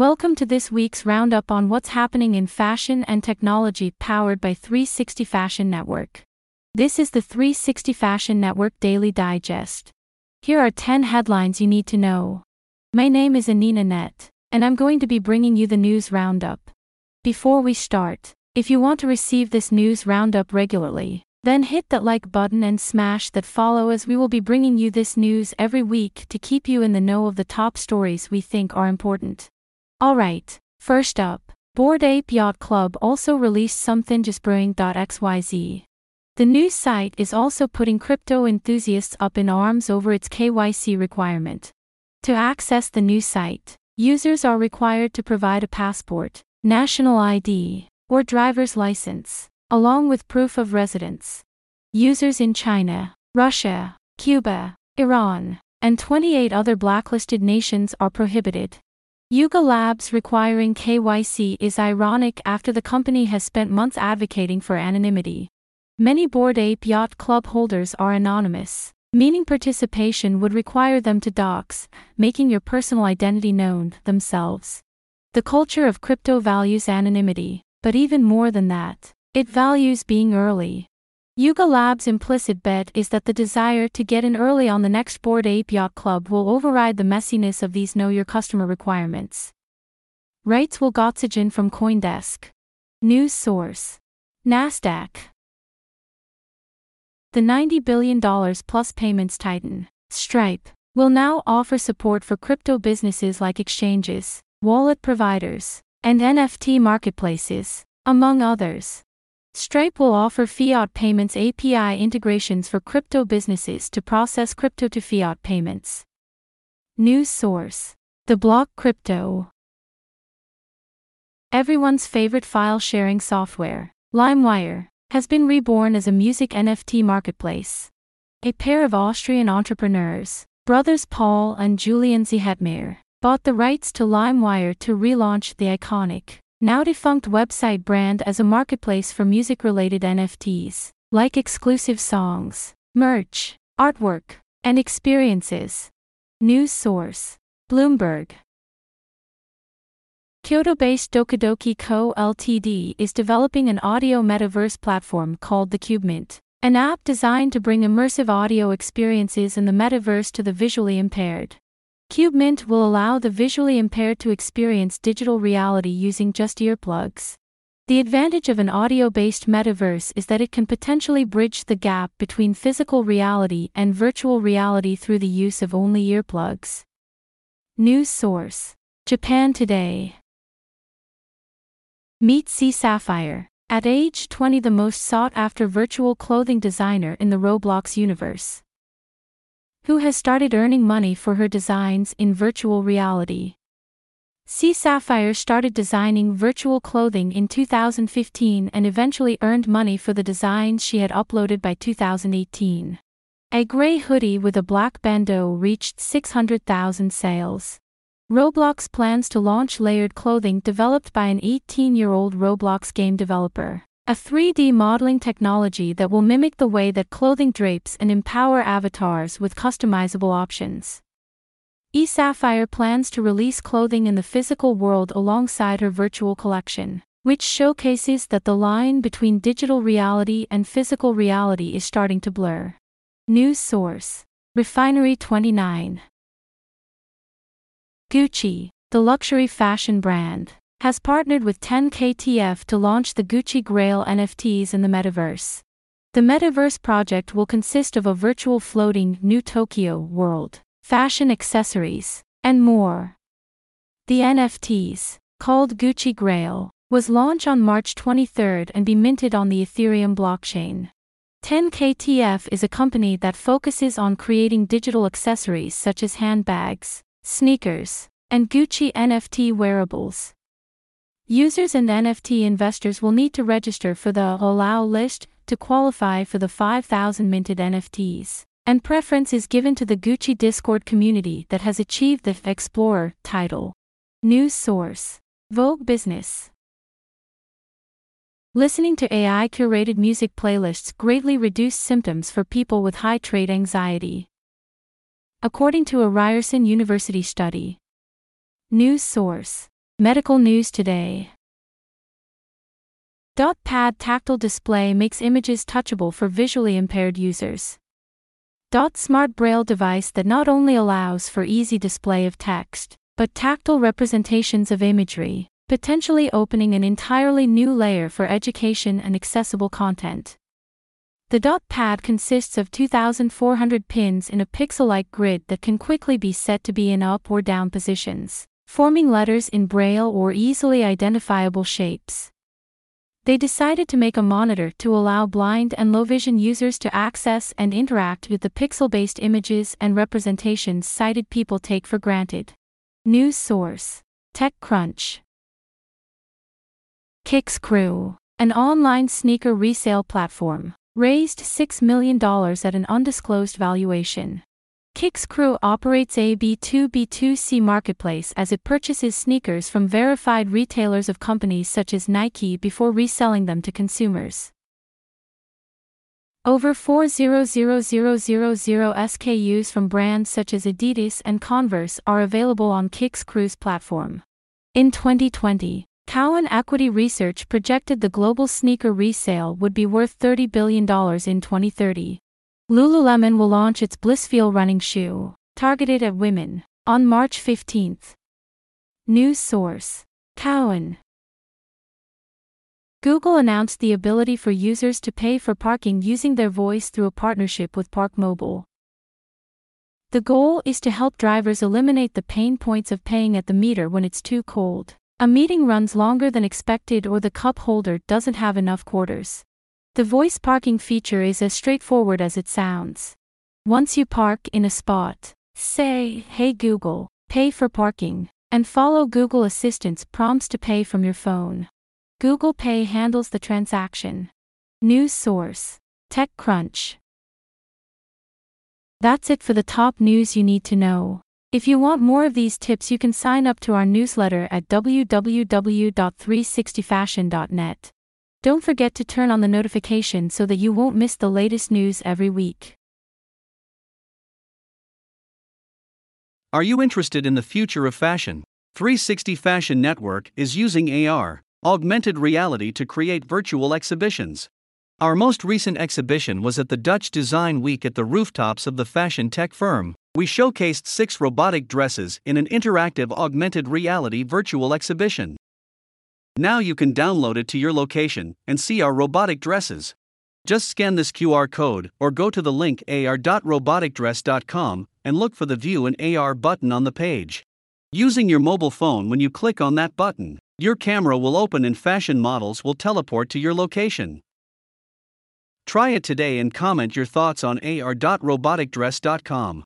Welcome to this week's roundup on what's happening in fashion and technology powered by 360 Fashion Network. This is the 360 Fashion Network Daily Digest. Here are 10 headlines you need to know. My name is Anina Net, and I'm going to be bringing you the news roundup. Before we start, if you want to receive this news roundup regularly, then hit that like button and smash that follow as we will be bringing you this news every week to keep you in the know of the top stories we think are important. Alright, first up, Bored Ape Yacht Club also released something just brewing.xyz. The news site is also putting crypto enthusiasts up in arms over its KYC requirement. To access the news site, users are required to provide a passport, national ID, or driver's license along with proof of residence. Users in China, Russia, Cuba, Iran, and 28 other blacklisted nations are prohibited. Yuga Labs requiring KYC is ironic after the company has spent months advocating for anonymity. Many Bored Ape Yacht Club holders are anonymous, meaning participation would require them to dox, making your personal identity known themselves. The culture of crypto values anonymity, but even more than that, it values being early. Yuga Labs' implicit bet is that the desire to get in early on the next Bored Ape Yacht Club will override the messiness of these Know Your Customer requirements. Writes Will Gottsegen from Coindesk. News source. NASDAQ. The $90 billion plus payments titan, Stripe, will now offer support for crypto businesses like exchanges, wallet providers, and NFT marketplaces, among others. Stripe will offer fiat payments API integrations for crypto businesses to process crypto to fiat payments. News source The Block Crypto. Everyone's favorite file sharing software, LimeWire, has been reborn as a music NFT marketplace. A pair of Austrian entrepreneurs, brothers Paul and Julian Zehetmayr, bought the rights to LimeWire to relaunch the iconic now defunct website brand as a marketplace for music related NFTs, like exclusive songs, merch, artwork, and experiences. News source Bloomberg. Kyoto based Dokidoki Co. Ltd. is developing an audio metaverse platform called the CubeMint, an app designed to bring immersive audio experiences in the metaverse to the visually impaired. CubeMint will allow the visually impaired to experience digital reality using just earplugs. The advantage of an audio based metaverse is that it can potentially bridge the gap between physical reality and virtual reality through the use of only earplugs. News source Japan Today. Meet C Sapphire, at age 20, the most sought after virtual clothing designer in the Roblox universe who has started earning money for her designs in virtual reality. C Sapphire started designing virtual clothing in 2015 and eventually earned money for the designs she had uploaded by 2018. A gray hoodie with a black bandeau reached 600,000 sales. Roblox plans to launch layered clothing developed by an 18 year old Roblox game developer a 3D modeling technology that will mimic the way that clothing drapes and empower avatars with customizable options. eSapphire plans to release clothing in the physical world alongside her virtual collection, which showcases that the line between digital reality and physical reality is starting to blur. News source Refinery 29 Gucci, the luxury fashion brand, has partnered with 10KTF to launch the Gucci Grail NFTs in the metaverse. The metaverse project will consist of a virtual floating New Tokyo world, fashion accessories, and more. The NFTs, called Gucci Grail, was launched on March 23 and be minted on the Ethereum blockchain. 10KTF is a company that focuses on creating digital accessories such as handbags, sneakers, and Gucci NFT wearables. Users and NFT investors will need to register for the Allow list to qualify for the 5,000 minted NFTs. And preference is given to the Gucci Discord community that has achieved the Explorer title. News source Vogue Business. Listening to AI curated music playlists greatly reduced symptoms for people with high trait anxiety. According to a Ryerson University study. News source Medical news today. Dot pad tactile display makes images touchable for visually impaired users. Dot smart braille device that not only allows for easy display of text, but tactile representations of imagery, potentially opening an entirely new layer for education and accessible content. The dot pad consists of 2,400 pins in a pixel-like grid that can quickly be set to be in up or down positions, forming letters in braille or easily identifiable shapes. They decided to make a monitor to allow blind and low vision users to access and interact with the pixel-based images and representations sighted people take for granted. News source: TechCrunch. Kicks Crew, an online sneaker resale platform raised $6 million at an undisclosed valuation. Kicks Crew operates a B2B2C marketplace as it purchases sneakers from verified retailers of companies such as Nike before reselling them to consumers. Over 400,000 SKUs from brands such as Adidas and Converse are available on Kicks Crew's platform. In 2020, Cowen Equity Research projected the global sneaker resale would be worth $30 billion in 2030. Lululemon will launch its Blissfeel running shoe, targeted at women, on March 15. News source Cowen. Google announced the ability for users to pay for parking using their voice through a partnership with Park Mobile. The goal is to help drivers eliminate the pain points of paying at the meter when it's too cold. A meeting runs longer than expected or the cup holder doesn't have enough quarters. The voice parking feature is as straightforward as it sounds. Once you park in a spot, say, Hey Google, pay for parking, and follow Google Assistant's prompts to pay from your phone. Google Pay handles the transaction. News source TechCrunch. That's it for the top news you need to know. If you want more of these tips, you can sign up to our newsletter at www.360fashion.net. Don't forget to turn on the notification so that you won't miss the latest news every week. Are you interested in the future of fashion? 360 Fashion Network is using AR, augmented reality, to create virtual exhibitions. Our most recent exhibition was at the Dutch Design Week at the rooftops of the fashion tech firm. We showcased six robotic dresses in an interactive augmented reality virtual exhibition. Now you can download it to your location and see our robotic dresses. Just scan this QR code or go to the link ar.roboticdress.com and look for the View an AR button on the page. Using your mobile phone when you click on that button, your camera will open and fashion models will teleport to your location. Try it today and comment your thoughts on ar.roboticdress.com.